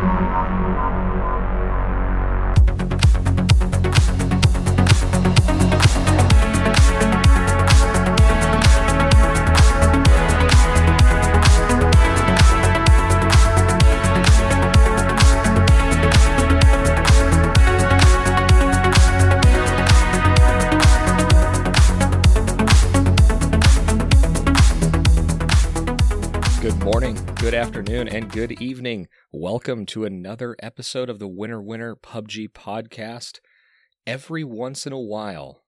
ハハハハ。Afternoon, and good evening. Welcome to another episode of the Winner Winner PUBG podcast. Every once in a while,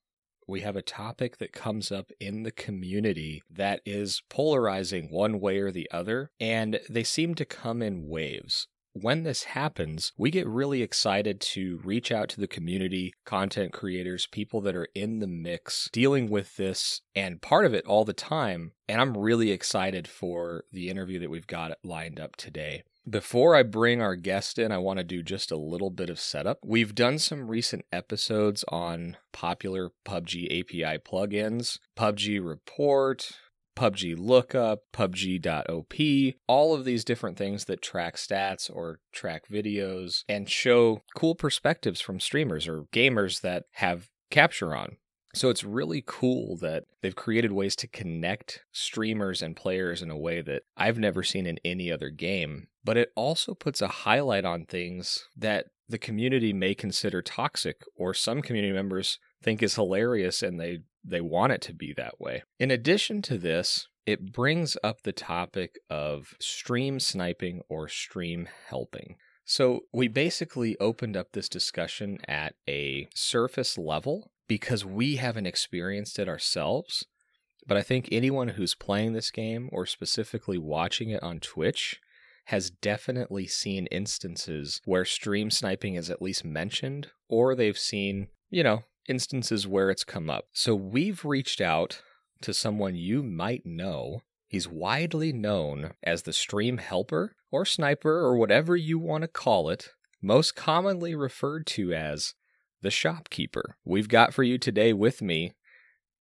we have a topic that comes up in the community that is polarizing one way or the other, and they seem to come in waves. When this happens, we get really excited to reach out to the community, content creators, people that are in the mix, dealing with this and part of it all the time. And I'm really excited for the interview that we've got lined up today. Before I bring our guest in, I want to do just a little bit of setup. We've done some recent episodes on popular PUBG API plugins, PUBG Report, PUBG Lookup, PUBG.op, all of these different things that track stats or track videos and show cool perspectives from streamers or gamers that have capture on. So it's really cool that they've created ways to connect streamers and players in a way that I've never seen in any other game. But it also puts a highlight on things that the community may consider toxic or some community members think is hilarious and they they want it to be that way. In addition to this, it brings up the topic of stream sniping or stream helping. So, we basically opened up this discussion at a surface level because we haven't experienced it ourselves. But I think anyone who's playing this game or specifically watching it on Twitch has definitely seen instances where stream sniping is at least mentioned, or they've seen, you know, instances where it's come up. So we've reached out to someone you might know. He's widely known as the stream helper or sniper or whatever you want to call it, most commonly referred to as the shopkeeper. We've got for you today with me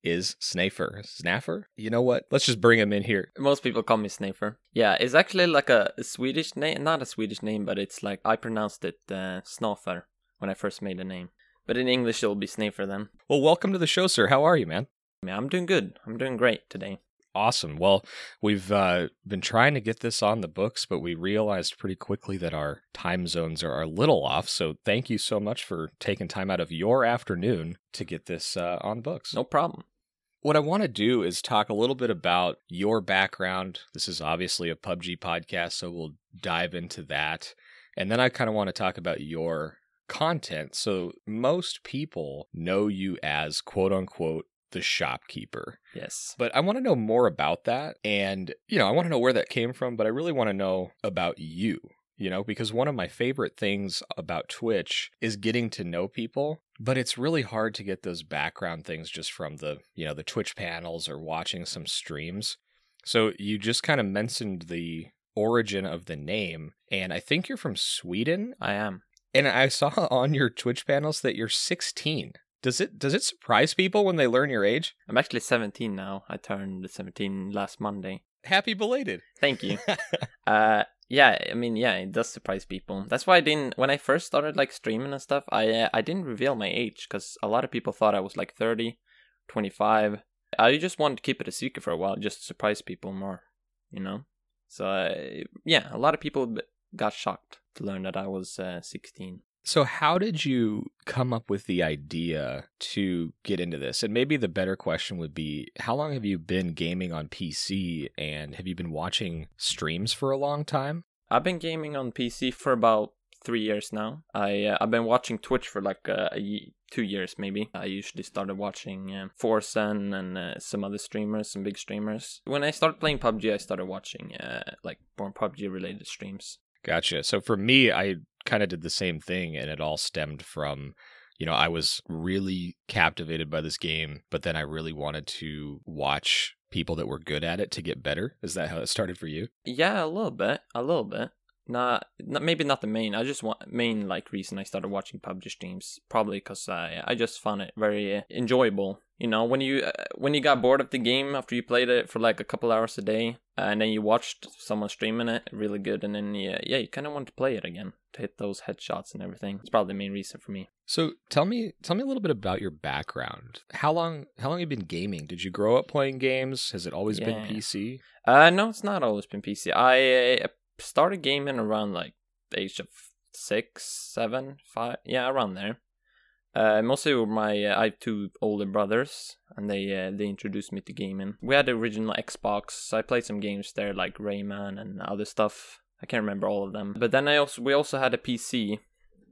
is Snafer. Snaffer? You know what? Let's just bring him in here. Most people call me Snafer. Yeah, it's actually like a Swedish name, not a Swedish name, but it's like I pronounced it uh, Snafer when I first made the name. But in English, it'll be Snafer then. Well, welcome to the show, sir. How are you, man? Yeah, I'm doing good. I'm doing great today. Awesome. Well, we've uh, been trying to get this on the books, but we realized pretty quickly that our time zones are a little off. So thank you so much for taking time out of your afternoon to get this uh, on the books. No problem. What I want to do is talk a little bit about your background. This is obviously a PUBG podcast, so we'll dive into that. And then I kind of want to talk about your content. So most people know you as quote unquote the shopkeeper. Yes. But I want to know more about that. And, you know, I want to know where that came from, but I really want to know about you, you know, because one of my favorite things about Twitch is getting to know people. But it's really hard to get those background things just from the, you know, the Twitch panels or watching some streams. So you just kind of mentioned the origin of the name. And I think you're from Sweden. I am. And I saw on your Twitch panels that you're 16. Does it does it surprise people when they learn your age? I'm actually 17 now. I turned 17 last Monday. Happy belated. Thank you. uh yeah, I mean, yeah, it does surprise people. That's why I didn't when I first started like streaming and stuff, I uh, I didn't reveal my age cuz a lot of people thought I was like 30, 25. I just wanted to keep it a secret for a while just to surprise people more, you know? So uh, yeah, a lot of people got shocked to learn that I was uh, 16. So, how did you come up with the idea to get into this? And maybe the better question would be how long have you been gaming on PC and have you been watching streams for a long time? I've been gaming on PC for about three years now. I uh, I've been watching Twitch for like uh, a, two years maybe. I usually started watching uh, Forsen and uh, some other streamers, some big streamers. When I started playing PUBG, I started watching uh, like more PUBG related streams. Gotcha. So for me, I kind of did the same thing, and it all stemmed from you know, I was really captivated by this game, but then I really wanted to watch people that were good at it to get better. Is that how it started for you? Yeah, a little bit. A little bit. Not, not maybe not the main. I just want main like reason I started watching PUBG streams probably because I I just found it very uh, enjoyable. You know, when you uh, when you got bored of the game after you played it for like a couple hours a day, uh, and then you watched someone streaming it really good, and then yeah, yeah, you kind of want to play it again to hit those headshots and everything. It's probably the main reason for me. So tell me, tell me a little bit about your background. How long, how long have you been gaming? Did you grow up playing games? Has it always been PC? Uh, no, it's not always been PC. I started gaming around like the age of six, seven, five, yeah, around there. Uh, mostly with my uh, I have two older brothers, and they uh, they introduced me to gaming. We had the original Xbox. So I played some games there like Rayman and other stuff. I can't remember all of them. But then I also we also had a PC,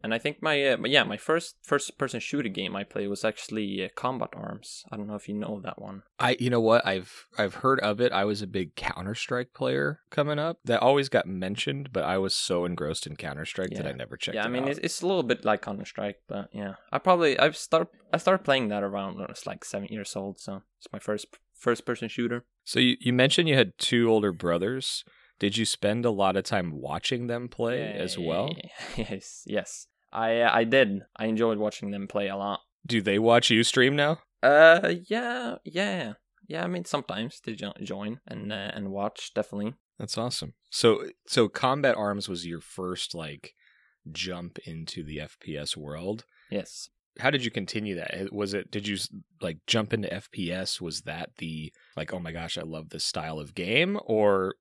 and I think my uh, yeah my first first person shooter game I played was actually uh, Combat Arms. I don't know if you know that one. I, you know what? I've I've heard of it. I was a big Counter Strike player coming up. That always got mentioned, but I was so engrossed in Counter Strike that I never checked. yeah, I it mean out. it's, it's a little bit like Counter Strike, but yeah, I probably I've start I started playing that around when I was like seven years old, so it's my first first person shooter. So you, you mentioned you had two older brothers. Did you spend a lot of time watching them play as well? Yes, yes, I I did. I enjoyed watching them play a lot. Do they watch you stream now? Uh, yeah, yeah, yeah. I mean, sometimes they jo- join and uh, and watch definitely. That's awesome. So so Combat Arms was your first like jump into the FPS world. Yes. How did you continue that? Was it did you like jump into FPS? Was that the like oh my gosh, I love this style of game or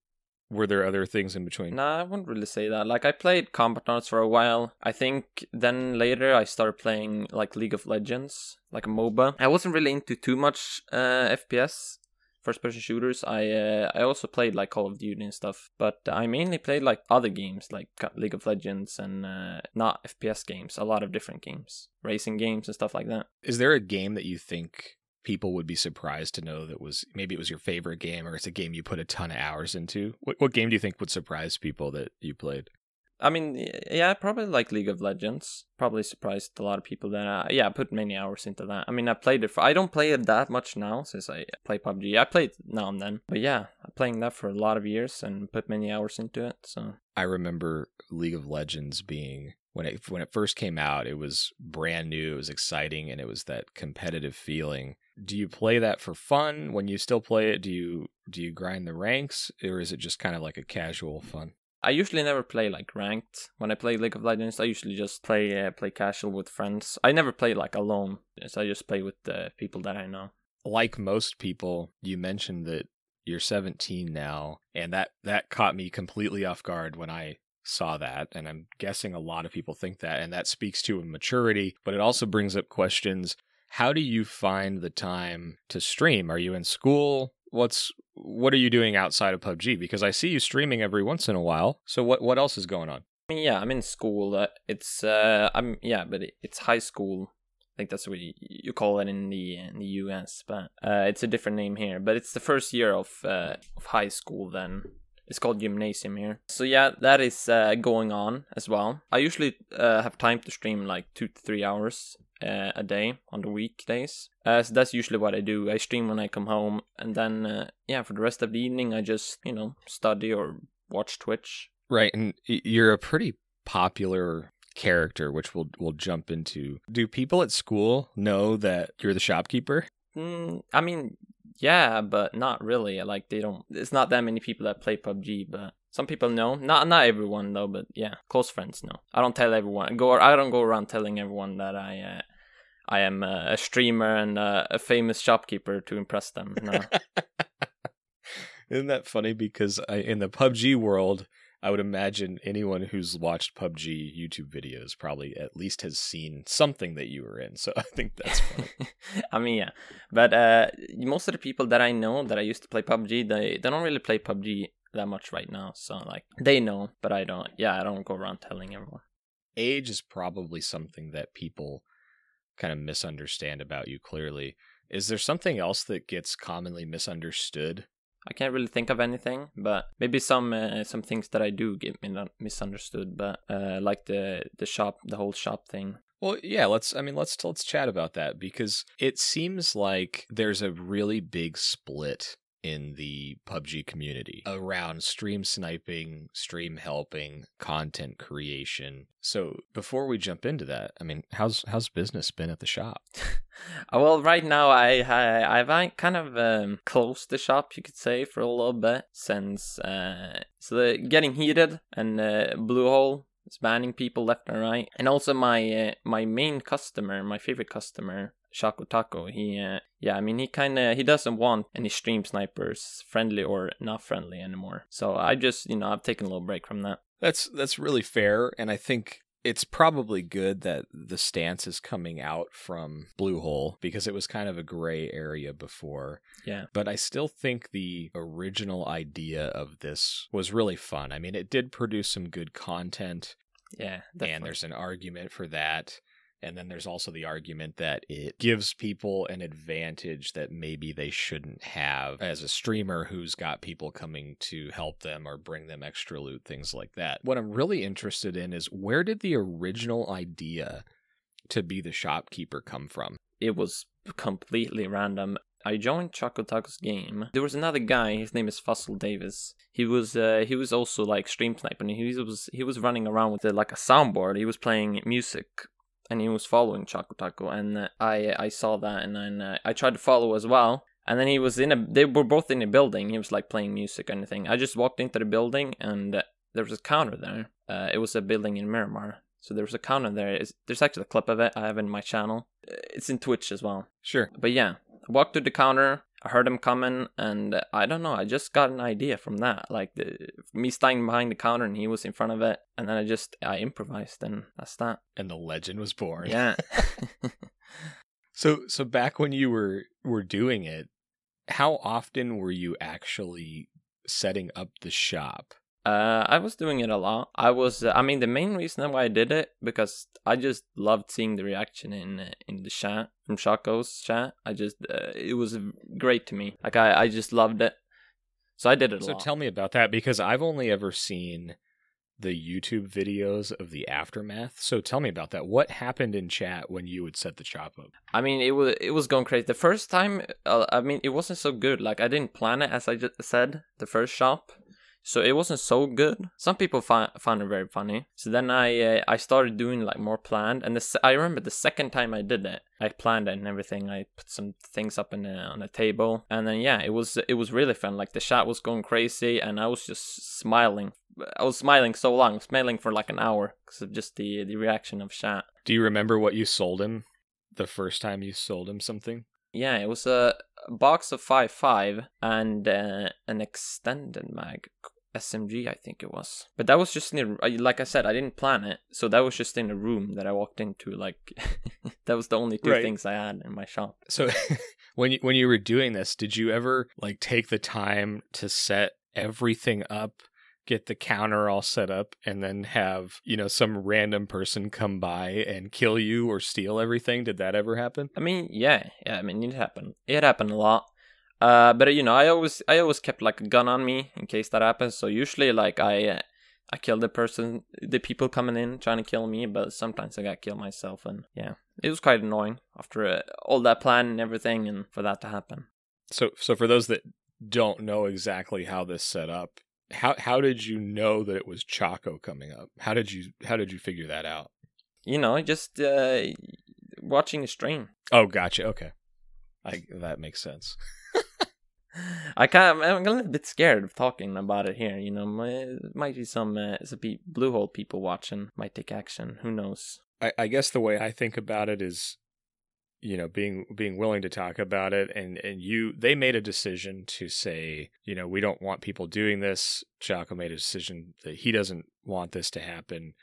were there other things in between? No, I wouldn't really say that. Like I played Combat Arms for a while. I think then later I started playing like League of Legends, like a MOBA. I wasn't really into too much uh, FPS, first person shooters. I uh, I also played like Call of Duty and stuff, but I mainly played like other games like League of Legends and uh, not FPS games. A lot of different games, racing games and stuff like that. Is there a game that you think people would be surprised to know that was maybe it was your favorite game or it's a game you put a ton of hours into? What what game do you think would surprise people that you played? I mean, yeah, probably like League of Legends. Probably surprised a lot of people that, uh, yeah, I put many hours into that. I mean, I played it for, I don't play it that much now since I play PUBG. I play it now and then. But yeah, I'm playing that for a lot of years and put many hours into it. So, I remember League of Legends being when it when it first came out, it was brand new, it was exciting, and it was that competitive feeling. Do you play that for fun? When you still play it, do you do you grind the ranks, or is it just kind of like a casual fun? I usually never play like ranked. When I play League of Legends, I usually just play uh, play casual with friends. I never play like alone. So I just play with the people that I know. Like most people, you mentioned that you're 17 now, and that that caught me completely off guard when I saw that and i'm guessing a lot of people think that and that speaks to a maturity but it also brings up questions how do you find the time to stream are you in school what's what are you doing outside of pubg because i see you streaming every once in a while so what what else is going on yeah, I'm in school. Uh, it's uh, I'm yeah, but it, it's high school. I think that's what you, you call it in the in the U.S. But uh, it's a different name here. But it's the first year of uh, of high school. Then it's called gymnasium here. So yeah, that is uh, going on as well. I usually uh, have time to stream like two to three hours uh, a day on the weekdays. Uh, so that's usually what I do. I stream when I come home, and then uh, yeah, for the rest of the evening, I just you know study or watch Twitch. right and you're a pretty popular character which we'll we'll jump into do people at school know that you're the shopkeeper Mm, I mean, yeah, but not really. Like they don't. It's not that many people that play PUBG, but some people know. Not not everyone though, but yeah, close friends know. I don't tell everyone. Go. I don't go around telling everyone that I. Uh, I am a streamer and a famous shopkeeper to impress them. No. Isn't that funny? Because I, in the PUBG world, I would imagine anyone who's watched PUBG YouTube videos probably at least has seen something that you were in. So I think that's funny. I mean, yeah, but uh, most of the people that I know that I used to play PUBG, they they don't really play PUBG that much right now. So like they know, but I don't. Yeah, I don't go around telling everyone. Age is probably something that people kind of misunderstand about you clearly. Is there something else that gets commonly misunderstood? I can't really think of anything, but maybe some uh, some things that I do get misunderstood. But uh, like the the shop, the whole shop thing. Well, yeah, let's I mean, let's let's chat about that because it seems like there's a really big split in the PUBG community around stream sniping, stream helping, content creation. So before we jump into that, I mean, how's how's business been at the shop? Uh, well, right now I, I I've kind of um, closed the shop, you could say, for a little bit since uh, so the, getting heated and uh, Bluehole is banning people left and right, and also my uh, my main customer, my favorite customer, Choco Taco, he uh, yeah, I mean he kind of he doesn't want any stream snipers, friendly or not friendly anymore. So I just you know I've taken a little break from that. That's that's really fair, and I think it's probably good that the stance is coming out from Bluehole because it was kind of a gray area before. Yeah. But I still think the original idea of this was really fun. I mean, it did produce some good content. Yeah. Definitely. And there's an argument for that. And then there's also the argument that it gives people an advantage that maybe they shouldn't have as a streamer who's got people coming to help them or bring them extra loot, things like that. What I'm really interested in is where did the original idea to be the shopkeeper come from? It was completely random. I joined Choco Taco's game. There was another guy. His name is Fussell Davis. He was uh, he was also like stream sniping. He was he was running around with uh, like a soundboard. He was playing music and he was following Taco, and uh, I I saw that, and then uh, I tried to follow as well. And then he was in a. They were both in a building. He was like playing music and anything. I just walked into the building, and uh, there was a counter there. Uh, it was a building in Miramar, so there was a counter there. It's, there's actually a clip of it I have in my channel. It's in Twitch as well. Sure. But yeah, I walked to the counter. I heard him coming, and I don't know. I just got an idea from that, like the, me standing behind the counter, and he was in front of it, and then I just I improvised, and that's that. And the legend was born. Yeah. so so back when you were were doing it, how often were you actually setting up the shop? Uh, I was doing it a lot. I was, uh, I mean, the main reason why I did it because I just loved seeing the reaction in uh, in the chat from Choco's chat. I just, uh, it was great to me. Like I, I just loved it. So I did it. so lot. tell me about that because I've only ever seen the YouTube videos of the aftermath. So tell me about that. What happened in chat when you would set the chop up? I mean, it was it was going crazy. The first time, uh, I mean, it wasn't so good. Like I didn't plan it as I just said the first shop. So it wasn't so good. Some people found found it very funny. So then I uh, I started doing like more planned, and the I remember the second time I did it, I planned it and everything. I put some things up in the, on the table, and then yeah, it was it was really fun. Like the chat was going crazy, and I was just smiling. I was smiling so long, smiling for like an hour because of just the the reaction of chat. Do you remember what you sold him the first time you sold him something? Yeah, it was a box of five five and uh, an extended mag SMG, I think it was. But that was just in a, like I said, I didn't plan it, so that was just in a room that I walked into. Like that was the only two Right. things I had in my shop. So when you, when you were doing this, did you ever like take the time to set everything up, get the counter all set up, and then have you know some random person come by and kill you or steal everything? Did that ever happen? I mean, yeah, yeah. I mean, it happened. It happened a lot. Uh, but you know, I always, I always kept like a gun on me in case that happens. So usually, like I, uh, I kill the person, the people coming in trying to kill me. But sometimes I got killed myself, and yeah, it was quite annoying after uh, all that plan and everything, and for that to happen. So so for those that don't know exactly how this set up, how how did you know that it was Choco coming up? How did you how did you figure that out? You know, just uh, watching a stream. Oh, gotcha. Okay, I that makes sense. I kind of, I'm a little bit scared of talking about it here. You know, might, might be some uh, some Bluehole people watching might take action. Who knows? I, I guess the way I think about it is, you know, being being willing to talk about it, and and you they made a decision to say, you know, we don't want people doing this. Choco made a decision that he doesn't want this to happen,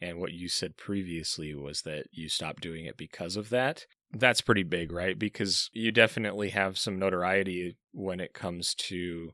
and what you said previously was that you stopped doing it because of that. That's pretty big, right? Because you definitely have some notoriety when it comes to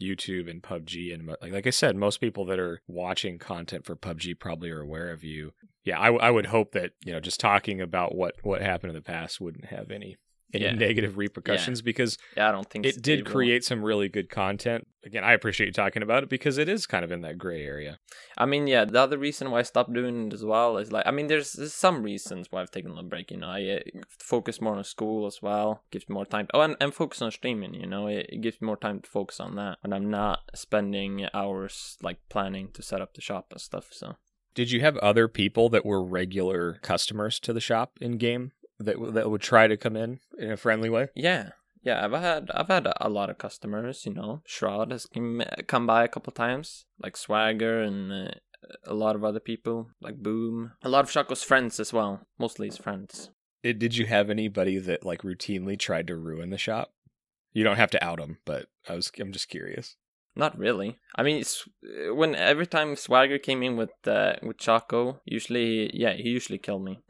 YouTube and PUBG and like like I said, most people that are watching content for PUBG probably are aware of you. Yeah, I, w- I would hope that you know just talking about what what happened in the past wouldn't have any any Yeah. negative repercussions because Yeah, I don't think it did will. create some really good content. Again, I appreciate you talking about it because it is kind of in that gray area. I mean, yeah, the other reason why I stopped doing it as well is like, I mean, there's, there's some reasons why I've taken a break. You know, I uh, focus more on school as well, gives me more time. To, oh, and, and focus on streaming. You know, it, it gives me more time to focus on that when I'm not spending hours like planning to set up the shop and stuff. So. Did you have other people that were regular customers to the shop in game that that would try to come in in a friendly way? Yeah, yeah, I've had I've had a, lot of customers. You know, Shroud has come by a couple times, like Swagger and uh, a lot of other people, like Boom. A lot of Choco's friends as well, mostly his friends. It, did you have anybody that like routinely tried to ruin the shop? You don't have to out them, but I was I'm just curious. Not really. I mean, when every time Swagger came in with uh, with Choco, usually, yeah, he usually killed me.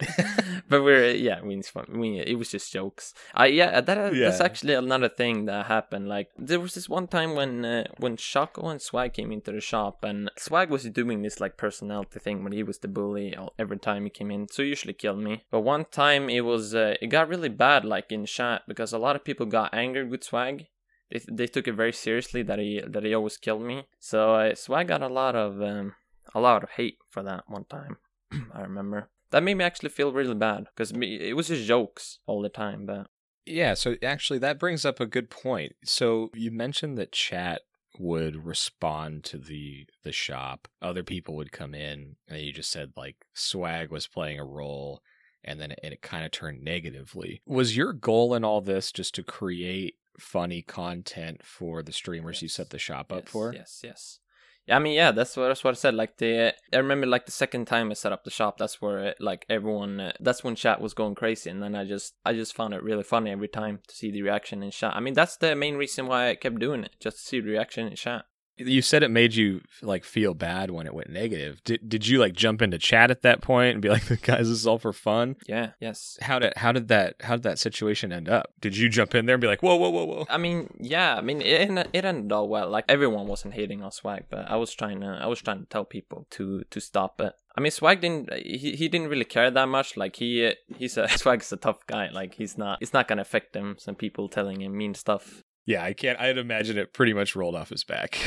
but we're yeah, it's fun. I mean, it was just jokes. I yeah, that uh, yeah. that's actually another thing that happened. Like there was this one time when uh, when Choco and Swag came into the shop, and Swag was doing this like personality thing when he was the bully every time he came in, so he usually killed me. But one time it was uh, it got really bad, like in chat, because a lot of people got angry with Swag they, they took it very seriously that he that he always killed me. So I so I got a lot of um, a lot of hate for that one time. I remember that made me actually feel really bad because it was just jokes all the time. But yeah, so actually that brings up a good point. So you mentioned that chat would respond to the the shop. Other people would come in, and you just said like swag was playing a role and then it, it kind of turned negatively. Was your goal in all this just to create funny content for the streamers yes. you set the shop up yes, for. Yes, yes. Yeah, I mean, yeah, that's what that's what I said. Like the, I remember like the second time I set up the shop, that's where it, like everyone, uh, that's when chat was going crazy, and then I just, I just found it really funny every time to see the reaction in chat. I mean, that's the main reason why I kept doing it, just to see the reaction in chat you said it made you like feel bad when it went negative. Did did you like jump into chat at that point and be like, the "Guys, this is all for fun"? Yeah. Yes. How did how did that how did that situation end up? Did you jump in there and be like, "Whoa, whoa, whoa, whoa"? I mean, yeah. I mean, it it ended all well. Like everyone wasn't hating on Swag, but I was trying to I was trying to tell people to to stop it. I mean, Swag didn't he, he didn't really care that much. Like he he's a Swag's a tough guy. Like he's not it's not gonna affect him. Some people telling him mean stuff. Yeah, I can't. I'd imagine it pretty much rolled off his back.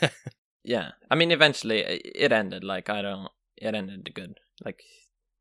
yeah i mean eventually it ended like i don't it ended good like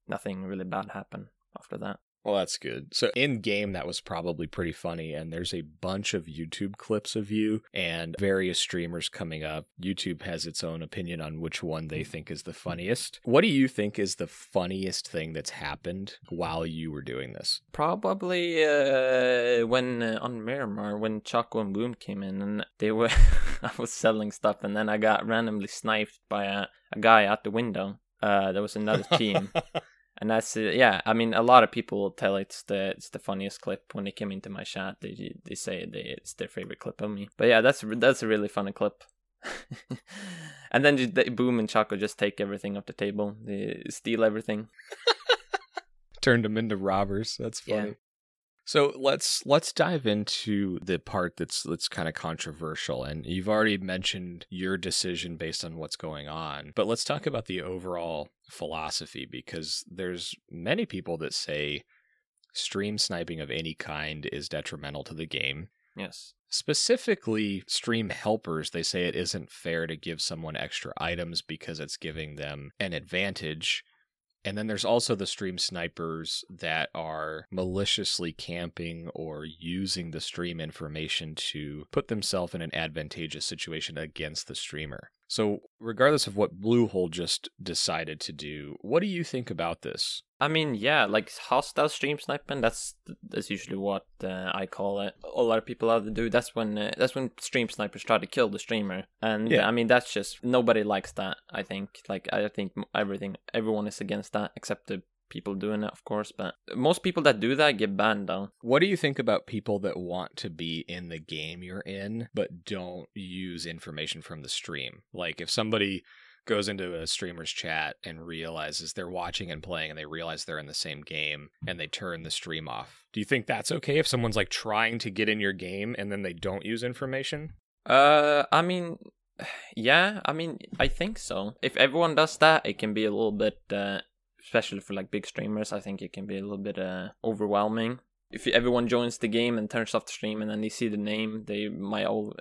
nothing really bad happened after that well, that's good. So in game, that was probably pretty funny. And there's a bunch of YouTube clips of you and various streamers coming up. YouTube has its own opinion on which one they think is the funniest. What do you think is the funniest thing that's happened while you were doing this? Probably uh, when uh, on Miramar, when Choco and Boom came in and they were, I was selling stuff and then I got randomly sniped by a, a guy out the window. Uh, there was another team. and that's uh, yeah i mean a lot of people tell it's the it's the funniest clip. When they come into my chat they they say they, it's their favorite clip of me. But yeah that's that's a really funny clip. And then they, boom and choco just take everything off the table. They steal everything. Turned them into robbers. That's funny. yeah. So let's let's dive into the part that's that's kind of controversial and you've already mentioned your decision based on what's going on. But let's talk about the overall philosophy because there's many people that say stream sniping of any kind is detrimental to the game. Yes. Specifically, stream helpers, they say it isn't fair to give someone extra items because it's giving them an advantage and then there's also the stream snipers that are maliciously camping or using the stream information to put themselves in an advantageous situation against the streamer. So, regardless of what Bluehole just decided to do, what do you think about this? I mean, yeah, like hostile stream sniping. That's that's usually what uh, I call it. A lot of people out there do. That's when uh, that's when stream snipers try to kill the streamer, and yeah. I mean that's just nobody likes that. I think like I think everything everyone is against that except the people doing it, of course, but most people that do that get banned though. What do you think about people that want to be in the game you're in, but don't use information from the stream? Like if somebody goes into a streamer's chat and realizes they're watching and playing and they realize they're in the same game and they turn the stream off. Do you think that's okay if someone's like trying to get in your game and then they don't use information? Uh, I mean, yeah, I mean, I think so. If everyone does that, it can be a little bit uh, especially for like big streamers, I think it can be a little bit uh, overwhelming. if everyone joins the game and turns off the stream and then they see the name, they might all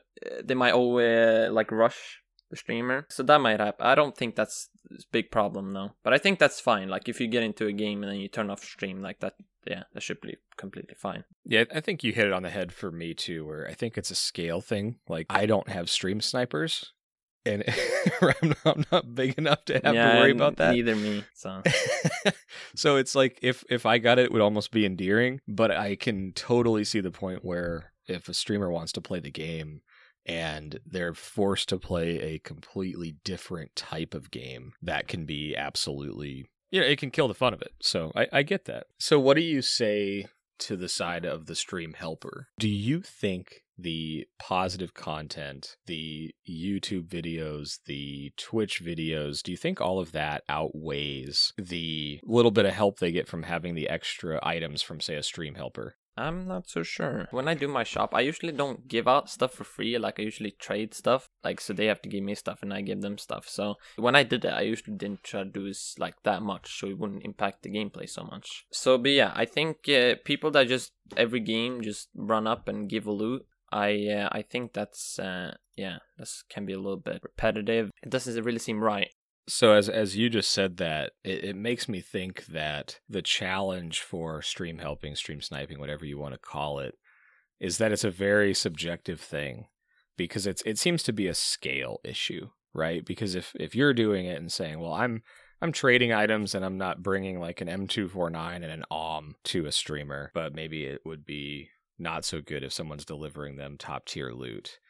they might all uh, like rush the streamer. So that might happen. I don't think that's a big problem though. But I think that's fine. Like if you get into a game and then you turn off stream like that, yeah, that should be completely fine. Yeah, I think you hit it on the head for me too, where I think it's a scale thing. Like I don't have stream snipers. And I'm, not, I'm not big enough to have yeah, to worry about that. Neither me. So so it's like if if I got it, it would almost be endearing. But I can totally see the point where if a streamer wants to play the game, and they're forced to play a completely different type of game that can be absolutely you know it can kill the fun of it. So I, I get that. So what do you say to the side of the stream helper? Do you think the positive content the youtube videos the twitch videos do you think all of that outweighs the little bit of help they get from having the extra items from say a stream helper I'm not so sure. When I do my shop, I usually don't give out stuff for free. Like I usually trade stuff. Like so they have to give me stuff and I give them stuff. So when I did that, I usually didn't try to do this like that much, so it wouldn't impact the gameplay so much. So, but yeah, I think uh, people that just every game just run up and give a loot. I uh, I think that's uh, yeah, this can be a little bit repetitive. It doesn't really seem right. So as as you just said that, it, it, makes me think that the challenge for stream helping, stream sniping, whatever you want to call it, is that it's a very subjective thing because it's it seems to be a scale issue, right? Because if if you're doing it and saying, "Well, I'm I'm trading items and I'm not bringing like an M249 and an OM to a streamer, but maybe it would be not so good if someone's delivering them top tier loot."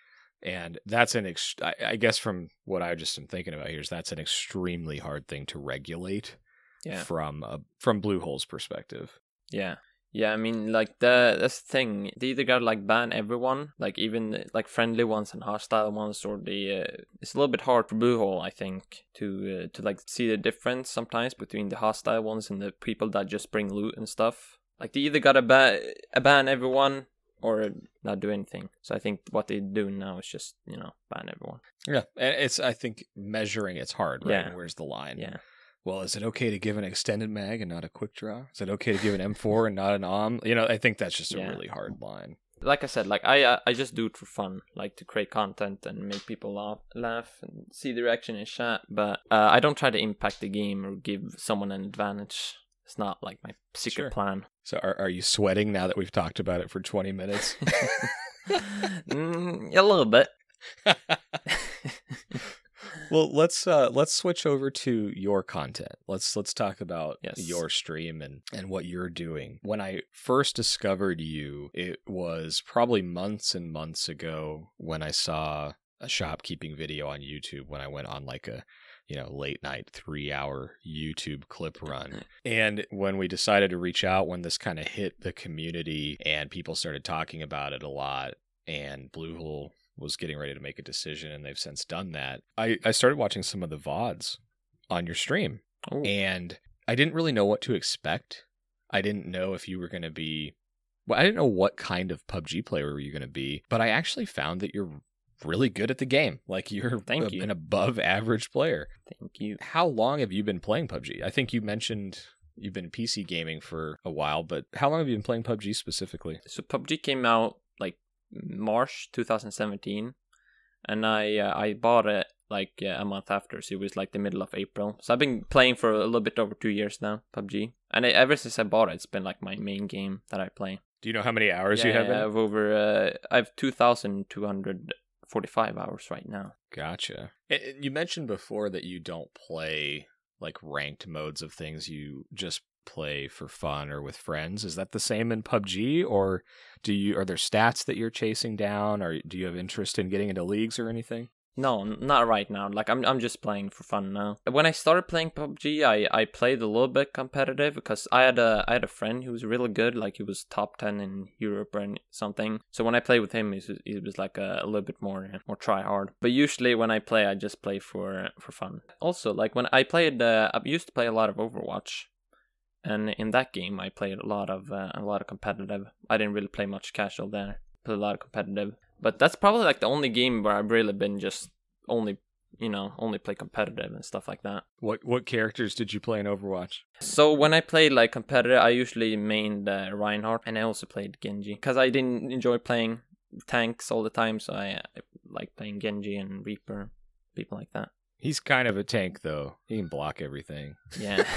And that's an ex- I, guess from what i just am thinking about here is that's an extremely hard thing to regulate yeah. from a, from bluehole's perspective. Yeah. Yeah i mean like the this thing they either got like ban everyone like even like friendly ones and hostile ones or the uh, it's a little bit hard for bluehole i think to uh, to like see the difference sometimes between the hostile ones and the people that just bring loot and stuff. Like they either gotta ban, ban everyone or not do anything. So I think what they do now is just you know ban everyone. Yeah, it's I think measuring it's hard. Right? Yeah. Where's the line? Yeah. Well, is it okay to give an extended mag and not a quick draw? Is it okay to give an M4 and not an OM? You know, I think that's just a Yeah. really hard line. Like I said, like I uh, I just do it for fun, like to create content and make people laugh, laugh and see the reaction in chat. But uh, I don't try to impact the game or give someone an advantage. It's not like my secret Sure. plan. So, are are you sweating now that we've talked about it for twenty minutes? mm, a little bit. well, let's uh, let's switch over to your content. Let's let's talk about Yes. your stream and and what you're doing. When I first discovered you, it was probably months and months ago when I saw a shopkeeping video on YouTube when I went on like a you know late night 3 hour YouTube clip run. And when we decided to reach out when this kind of hit the community and people started talking about it a lot and Bluehole was getting ready to make a decision and they've since done that. I, I started watching some of the VODs on your stream Ooh. and I didn't really know what to expect. I didn't know if you were going to be well, I didn't know what kind of PUBG player were you going to be, but I actually found that you're really good at the game. Like you're Thank you. an above average player. Thank you. How long have you been playing PUBG? I think you mentioned you've been PC gaming for a while, but how long have you been playing PUBG specifically? So PUBG came out like March 2017, and I uh, I bought it like uh, a month after, so it was like the middle of April. So I've been playing for a little bit over two years now, PUBG, and I, ever since I bought it, it's been like my main game that I play. Do you know how many hours yeah, you have I have over uh, I have 2,245 hours right now. Gotcha. And You mentioned before that you don't play like ranked modes of things. You just play for fun or with friends. Is that the same in PUBG, or do you are there stats that you're chasing down, or do you have interest in getting into leagues or anything? No, not right now. Like I'm I'm just playing for fun now. When I started playing PUBG, I, I played a little bit competitive because I had a I had a friend who was really good, like he was top ten in Europe or something. So when I played with him, it was, it was like a, a little bit more more try hard. But usually when I play, I just play for for fun. Also, like when I played, uh, I used to play a lot of Overwatch, and in that game I played a lot of uh, a lot of competitive. I didn't really play much casual there. Played a lot of competitive. But that's probably like the only game where I've really been just only you know, only play competitive and stuff like that. What what characters did you play in Overwatch? So when I played like competitive, I usually mained uh, Reinhardt, and I also played Genji because I didn't enjoy playing tanks all the time. So I, I like playing Genji and Reaper, people like that. He's kind of a tank though. He can block everything. Yeah.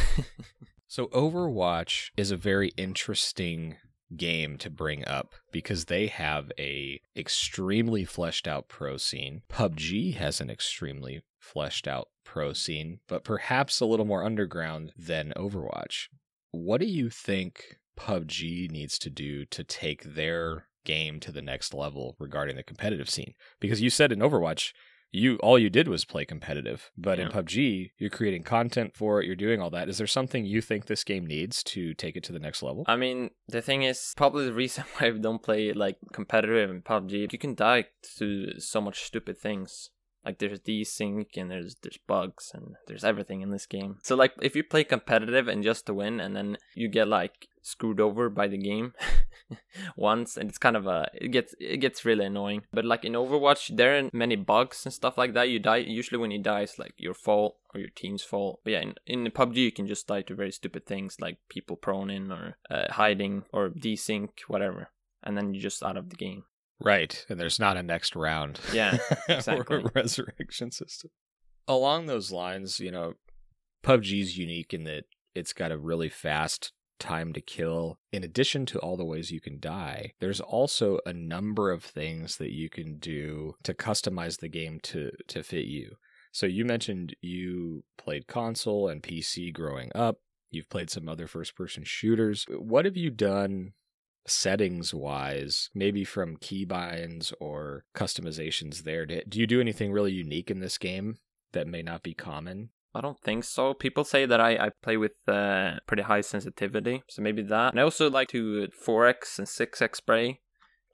So Overwatch is a very interesting game to bring up because they have a extremely fleshed out pro scene. PUBG has an extremely fleshed out pro scene, but perhaps a little more underground than Overwatch. What do you think PUBG needs to do to take their game to the next level regarding the competitive scene? Because you said in Overwatch you all you did was play competitive but in pubg you're creating content for it you're doing all that is there something you think this game needs to take it to the next level I mean, the thing is, probably the reason why I don't play like competitive in PUBG, you can die to so much stupid things. Like there's desync and there's there's bugs and there's everything in this game. So like if you play competitive and just to win and then you get like screwed over by the game once and it's kind of a it gets it gets really annoying. But like in Overwatch there are many bugs and stuff like that. You die usually when you die it's like your fault or your team's fault. But yeah, in, in PUBG you can just die to very stupid things like people prone in or uh, hiding or desync whatever. And then you're just out of the game. right and there's not a next round Yeah, or exactly. a resurrection system along those lines you know pubg's unique in that it's got a really fast time to kill in addition to all the ways you can die there's also a number of things that you can do to customize the game to to fit you so you mentioned you played console and pc growing up you've played some other first person shooters what have you done settings wise, maybe from keybinds or customizations there? Do do you do anything really unique in this game that may not be common? I don't think so. People say that I, I play with uh, pretty high sensitivity, so maybe that. And I also like to 4x and 6x spray,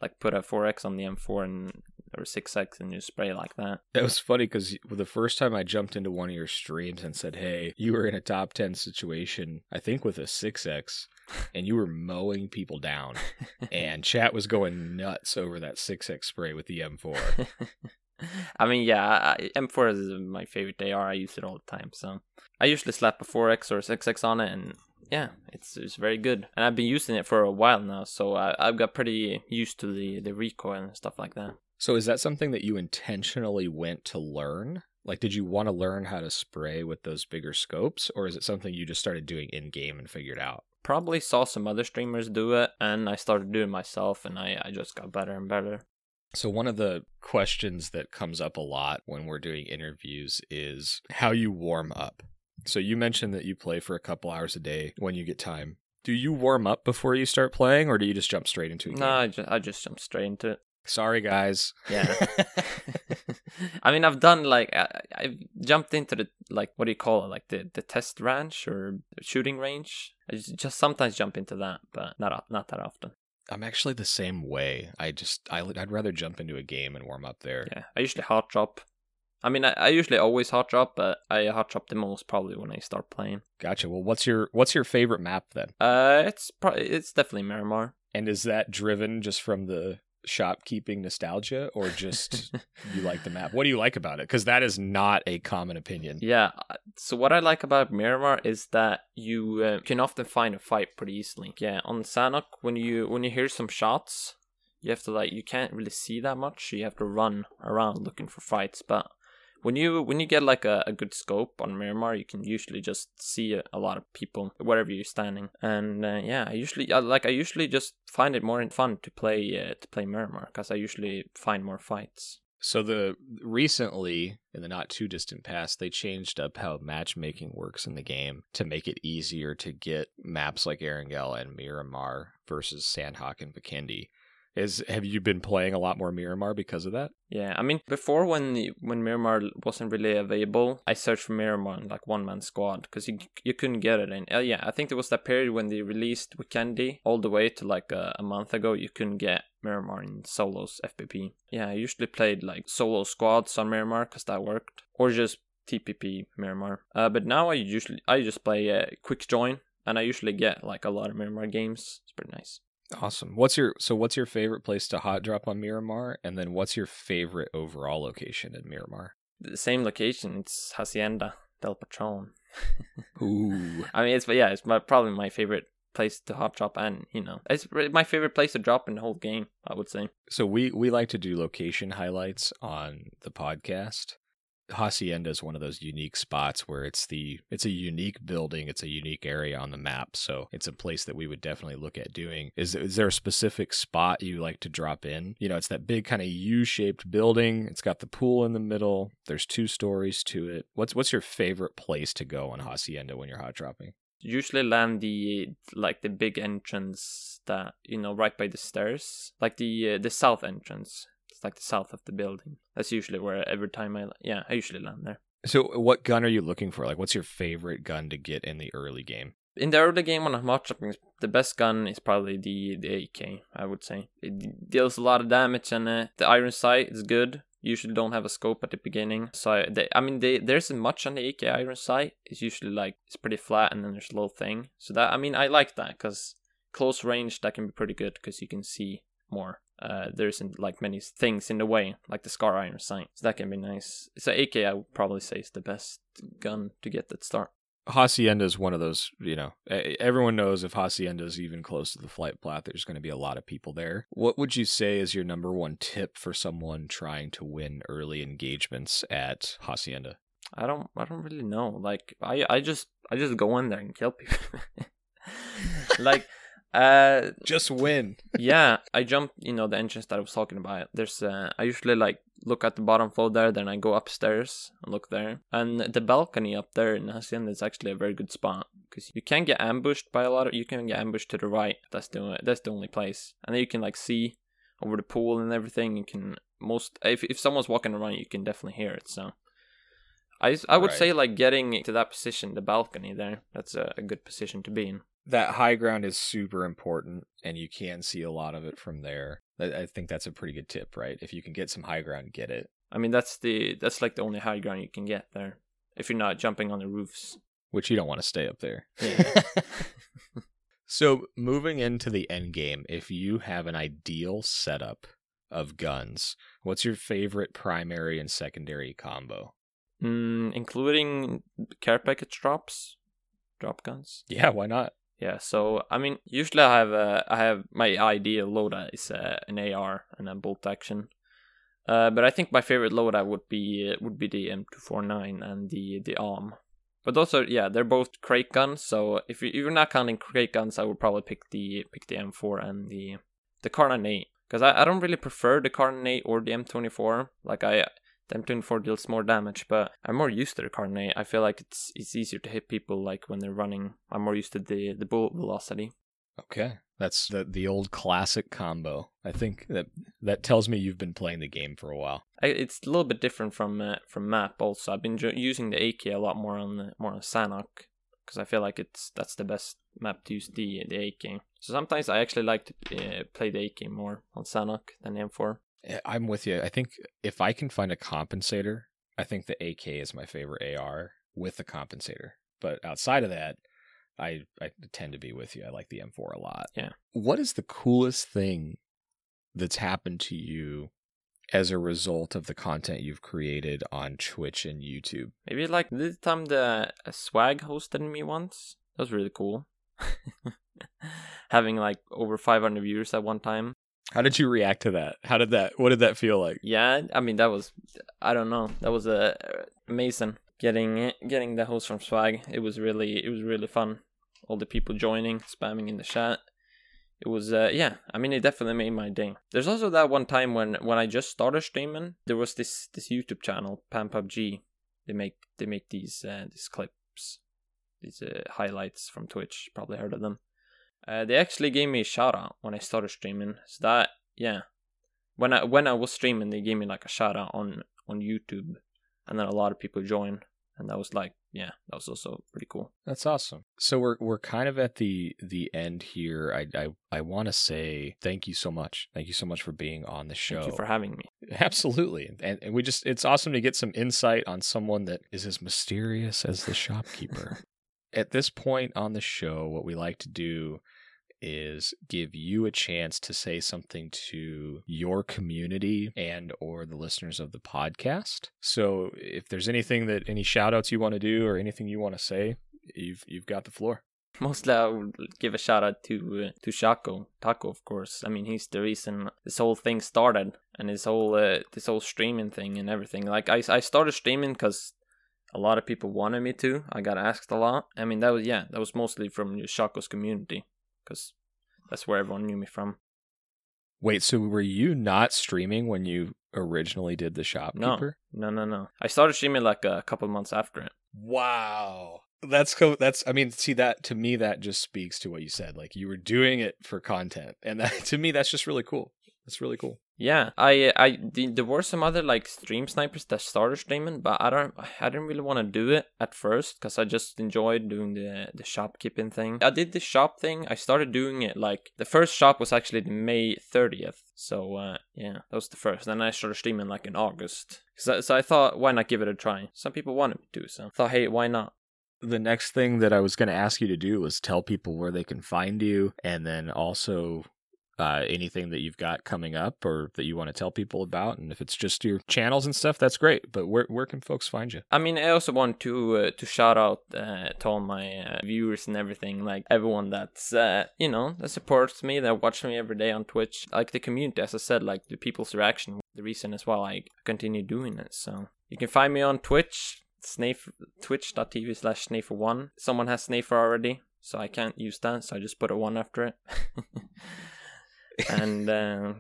like put a 4x on the M4 and or 6x and you spray like that. It was funny because the first time I jumped into one of your streams and said, Hey, you were in a top 10 situation, I think with a 6X, and you were mowing people down. and chat was going nuts over that 6X spray with the M4. I mean, yeah, I, M4 is my favorite AR. I use it all the time. So I usually slap a 4x or a 6x on it, and yeah, it's it's very good. And I've been using it for a while now, so I, I've got pretty used to the the recoil and stuff like that. So is that something that you intentionally went to learn? Like, did you want to learn how to spray with those bigger scopes, or is it something you just started doing in game and figured out? Probably saw some other streamers do it, and I started doing it myself, and I, I just got better and better. So, one of the questions that comes up a lot when we're doing interviews is how you warm up. So, you mentioned that you play for a couple hours a day when you get time. Do you warm up before you start playing, or do you just jump straight into it? No, I just, I just jumped straight into it. Sorry, guys. Yeah. I mean, I've done like I, I've jumped into the like what do you call it, like the the test range or shooting range. I just, just sometimes jump into that, but not not that often. I'm actually the same way. I just I, I'd rather jump into a game and warm up there. Yeah, I usually hot drop. I mean, I, I usually always hot drop, but I hot drop the most probably when I start playing. Gotcha. Well, what's your what's your favorite map then? Uh, it's pro- it's definitely Miramar. And is that driven just from the shopkeeping nostalgia or just you like the map? What do you like about it? Because that is not a common opinion. Yeah. So what I like about Miramar is that you uh, can often find a fight pretty easily. Yeah, on Sanhok, when you when you hear some shots, you have to like you can't really see that much. So You have to run around looking for fights. But when you when you get like a, a good scope on Miramar, you can usually just see a, a lot of people wherever you're standing. And uh, yeah, I usually I, like I usually just find it more fun to play uh, to play Miramar because I usually find more fights. So the recently in the not too distant past, they changed up how matchmaking works in the game to make it easier to get maps like Erangel and Miramar versus Sanhok and Vikendi. Is have you been playing a lot more Miramar because of that? Yeah, I mean, before when when Miramar wasn't really available, I searched for Miramar in like one man squad because you you couldn't get it. And uh, yeah, I think there was that period when they released Vikendi all the way to like a, a month ago. You couldn't get Miramar in solos FPP. Yeah, I usually played like solo squads on Miramar because that worked, or just TPP Miramar. Uh, but now I usually I just play uh, quick join, and I usually get like a lot of Miramar games. It's pretty nice. Awesome. What's your so what's your favorite place to hot drop on Miramar and then what's your favorite overall location in Miramar? the same location. It's Hacienda del Patron. Ooh. I mean, it's but yeah, it's my probably my favorite place to hot drop, and you know, it's my favorite place to drop in the whole game. I would say. So we we like to do location highlights on the podcast. Hacienda is one of those unique spots where it's the it's a unique building, it's a unique area on the map, so it's a place that we would definitely look at doing. Is is there a specific spot you like to drop in? You know, it's that big kind of U-shaped building. It's got the pool in the middle. There's two stories to it. What's what's your favorite place to go on Hacienda when you're hot dropping? Usually land the like the big entrance that you know right by the stairs, like the uh, the south entrance. Like the south of the building. That's usually where every time I yeah I usually land there. So what gun are you looking for? Like what's your favorite gun to get in the early game? In the early game when I'm hot the best gun is probably the the AK. I would say it deals a lot of damage and uh, the iron sight is good. Usually don't have a scope at the beginning, so I, they, I mean they, there's much on the AK iron sight. It's usually like it's pretty flat and then there's a little thing. So that I mean I like that because close range that can be pretty good because you can see more. Uh, there isn't like many things in the way, like the Scar Iron Sight. So that can be nice. So AK, I would probably say, is the best gun to get that start. Hacienda is one of those, you know, everyone knows if Hacienda is even close to the flight path, there's going to be a lot of people there. What would you say is your number one tip for someone trying to win early engagements at Hacienda? I don't, I don't really know. Like, I, I just, I just go in there and kill people. like, uh, Just win. yeah, I jump, you know, the entrance that I was talking about. There's, uh, I usually like look at the bottom floor there, then I go upstairs and look there. And the balcony up there in Hacienda is actually a very good spot because you can get ambushed by a lot of, you can get ambushed to the right. That's the, that's the only place. And then you can like see over the pool and everything. You can most, if, if someone's walking around, you can definitely hear it. So I, I would Right. say like getting to that position, the balcony there, that's a, a good position to be in. That high ground is super important, and you can see a lot of it from there. I I think that's a pretty good tip, right? If you can get some high ground, get it. I mean, that's the that's like the only high ground you can get there. If you're not jumping on the roofs. Which you don't want to stay up there. Yeah. So moving into the end game, if you have an ideal setup of guns, what's your favorite primary and secondary combo? Mm, including care package drops, drop guns. Yeah, why not? Yeah. So I mean, usually I have uh, I have my ideal loadout is uh, an AR and a bolt action. Uh, but I think my favorite loadout would be uh, would be the M249 and the the AWM. But those are yeah, they're both crate guns. So if, you, you're not counting crate guns, I would probably pick the pick the M4 and the the Kar98 because I, I don't really prefer the Kar98 or the M24. Like I the M24 deals more damage, but I'm more used to the Kar98. I feel like it's it's easier to hit people like when they're running. I'm more used to the the bullet velocity. Okay. That's the the old classic combo. I think that that tells me you've been playing the game for a while. I, it's a little bit different from uh, from map. Also, I've been ju- using the AK a lot more on the, more on Sanhok because I feel like it's that's the best map to use the the AK. So sometimes I actually like to uh, play the AK more on Sanhok than M4. Yeah, I'm with you. I think if I can find a compensator, I think the AK is my favorite AR with the compensator. But outside of that, I I tend to be with you. I like the M4 a lot. Yeah. What is the coolest thing that's happened to you as a result of the content you've created on Twitch and YouTube? Maybe like the time the uh, Swag hosted me once. That was really cool. Having like over 500 viewers at one time. How did you react to that? How did that what did that feel like? Yeah, I mean that was I don't know. That was uh, amazing getting getting the host from Swag. It was really it was really fun. All the people joining, spamming in the chat. It was uh, yeah, I mean it definitely made my day. There's also that one time when when I just started streaming, there was this this YouTube channel, Pan PUBG. They make they make these uh, these clips, these uh, highlights from Twitch. Probably heard of them. Uh, they actually gave me a shout out when I started streaming. So that yeah, when I when I was streaming, they gave me like a shout out on on YouTube, and then a lot of people joined, and that was like yeah, that was also pretty cool. That's awesome. So we're we're kind of at the the end here. I I, I want to say thank you so much. Thank you so much for being on the show. Thank you for having me. Absolutely. And, and we just it's awesome to get some insight on someone that is as mysterious as the shopkeeper. At this point on the show, what we like to do is give you a chance to say something to your community and or the listeners of the podcast. So if there's anything that any shout outs you want to do or anything you want to say, you've you've got the floor. Mostly, I would give a shout out to uh, to Choco Taco, of course. I mean, he's the reason this whole thing started, and his whole uh, this whole streaming thing and everything. Like, I I started streaming because a lot of people wanted me to. I got asked a lot. I mean, that was yeah, that was mostly from Choco's community, because that's where everyone knew me from. Wait, so were you not streaming when you originally did the shopkeeper? No, no, no, no. I started streaming like a couple months after it. Wow. That's co- that's I mean see that to me that just speaks to what you said like you were doing it for content and that to me that's just really cool. That's really cool. Yeah, I I there were some other like stream snipers that started streaming, but I don't I didn't really want to do it at first because I just enjoyed doing the the shopkeeping thing. I did the shop thing. I started doing it like the first shop was actually May thirtieth. So uh, yeah, that was the first. Then I started streaming like in August. So, so I thought, why not give it a try? Some people wanted me to, so I thought, hey, why not? the next thing that I was going to ask you to do was tell people where they can find you and then also uh, anything that you've got coming up or that you want to tell people about. And if it's just your channels and stuff, that's great. But where where can folks find you? I mean, I also want to uh, to shout out uh, to all my uh, viewers and everything, like everyone that's uh, you know that supports me, that watch me every day on Twitch, like the community. As I said, like the people's reaction, the reason as well I continue doing it. So you can find me on Twitch. Snafe, twitch.tv slash znafer1. Someone has Znafer already, so I can't use that, so I just put a 1 after it. and uh,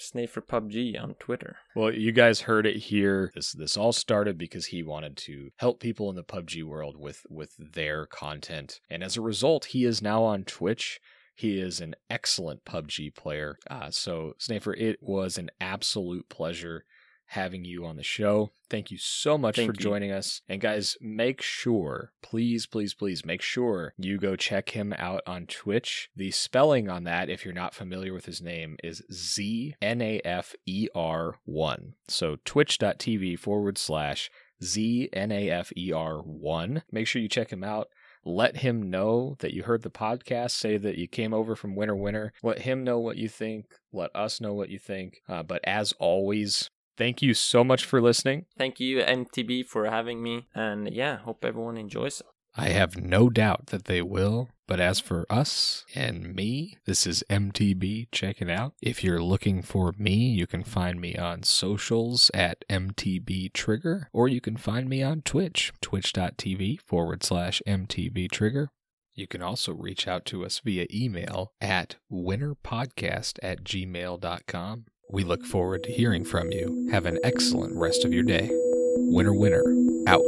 Znafer PUBG on Twitter. Well, you guys heard it here. This this all started because he wanted to help people in the PUBG world with with their content, and as a result, he is now on Twitch. He is an excellent PUBG player. Uh, so, Znafer, it was an absolute pleasure having you on the show. Thank you so much Thank for you. joining us. And guys, make sure, please, please, please make sure you go check him out on Twitch. The spelling on that, if you're not familiar with his name, is Z N A F E R 1. So twitch.tv forward slash Z N A F E R 1. Make sure you check him out. Let him know that you heard the podcast. Say that you came over from Winner Winner. Let him know what you think. Let us know what you think. Uh, but as always, thank you so much for listening. Thank you, MTB, for having me. And yeah, hope everyone enjoys it. I have no doubt that they will. But as for us and me, this is MTB. Check it out. If you're looking for me, you can find me on socials at MTB Trigger, or you can find me on Twitch, twitch.tv forward slash MTB Trigger. You can also reach out to us via email at winnerpodcast at gmail.com. We look forward to hearing from you. Have an excellent rest of your day. Winner, winner, out.